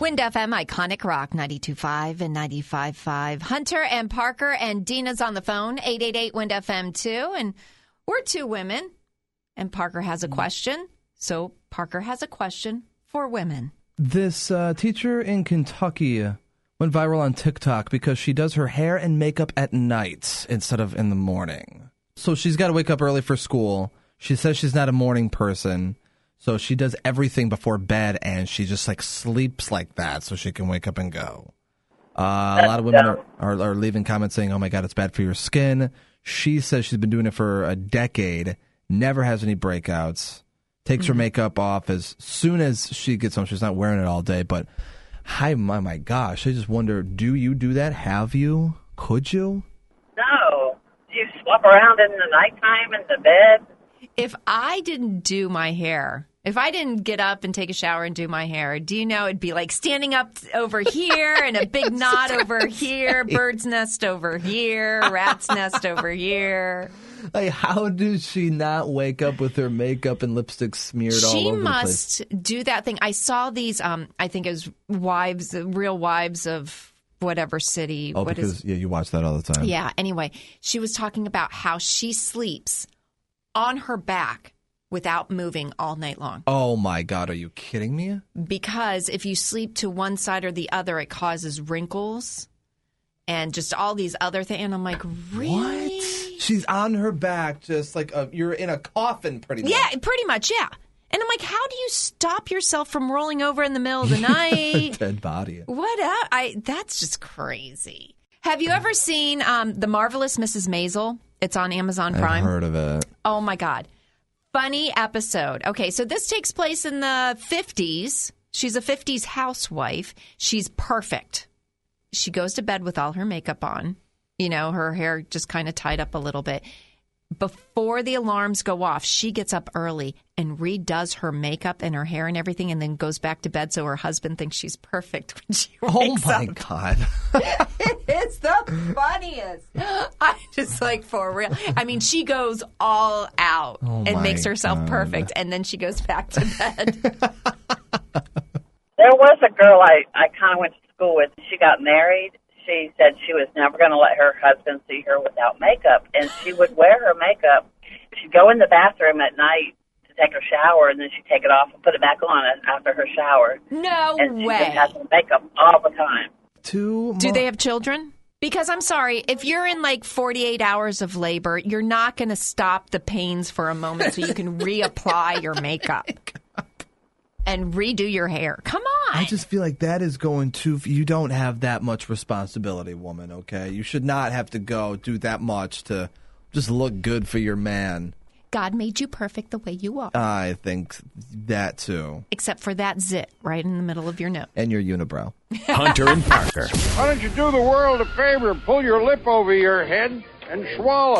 Wind FM, Iconic Rock, 92.5 and 95.5. Hunter and Parker and Dina's on the phone, 888 Wind FM 2. And we're two women, and Parker has a question. So Parker has a question for women. This uh, teacher in Kentucky went viral on TikTok because she does her hair and makeup at night instead of in the morning. So she's got to wake up early for school. She says she's not a morning person. So she does everything before bed and she just like sleeps like that so she can wake up and go. Uh, a lot of women are, are, are leaving comments saying, oh my God, it's bad for your skin. She says she's been doing it for a decade, never has any breakouts, takes her makeup off as soon as she gets home. She's not wearing it all day, but hi, my, my gosh, I just wonder, do you do that? Have you? Could you? No. Do you swap around in the nighttime in the bed? If I didn't do my hair, if I didn't get up and take a shower and do my hair, do you know it'd be like standing up over here and a big knot over here, bird's nest over here, rat's nest over here. Like, how does she not wake up with her makeup and lipstick smeared all She over the place? must do that thing. I saw these. Um, I think it was wives, real wives of whatever city. Oh, What is- because yeah, you watch that all the time. yeah. Anyway, she was talking about how she sleeps on her back without moving all night long. Oh my God, are you kidding me? because if you sleep to one side or the other, it causes wrinkles and just all these other things. And I'm like, really? She's on her back, just like a, you're in a coffin, pretty much. Yeah, pretty much, yeah. And I'm like, how do you stop yourself from rolling over in the middle of the night? Dead body. what? I that's just crazy. Have you ever seen um, the marvelous Mrs. Maisel? It's on Amazon Prime. I've heard of it. Oh my God. Funny episode. Okay, so this takes place in the 50s. She's a 50s housewife. She's perfect. She goes to bed with all her makeup on, you know, her hair just kind of tied up a little bit. Before the alarms go off, she gets up early and redoes her makeup and her hair and everything and then goes back to bed so her husband thinks she's perfect when she oh wakes up. Oh my up. God. It's the funniest. I just like for real. I mean, she goes all out Oh and makes herself God. perfect, and then she goes back to bed. There was a girl I, I kind of went to school with. She got married. She said she was never going to let her husband see her without makeup, and she would wear her makeup. She'd go in the bathroom at night to take her shower, and then she'd take it off and put it back on after her shower. no And she way. just had makeup all the time. Two. Do they have children? Because I'm sorry, if you're in like 48 hours of labor, you're not going to stop the pains for a moment so you can reapply your makeup and redo your hair. Come on. I just feel like that is going too. You don't have that much responsibility, woman. Okay, you should not have to go do that much to just look good for your man. God made you perfect the way you are, I think that too, except for that zit right in the middle of your nose. and your unibrow. Hunter and Parker. Why don't you do the world a favor and pull your lip over your head and swallow?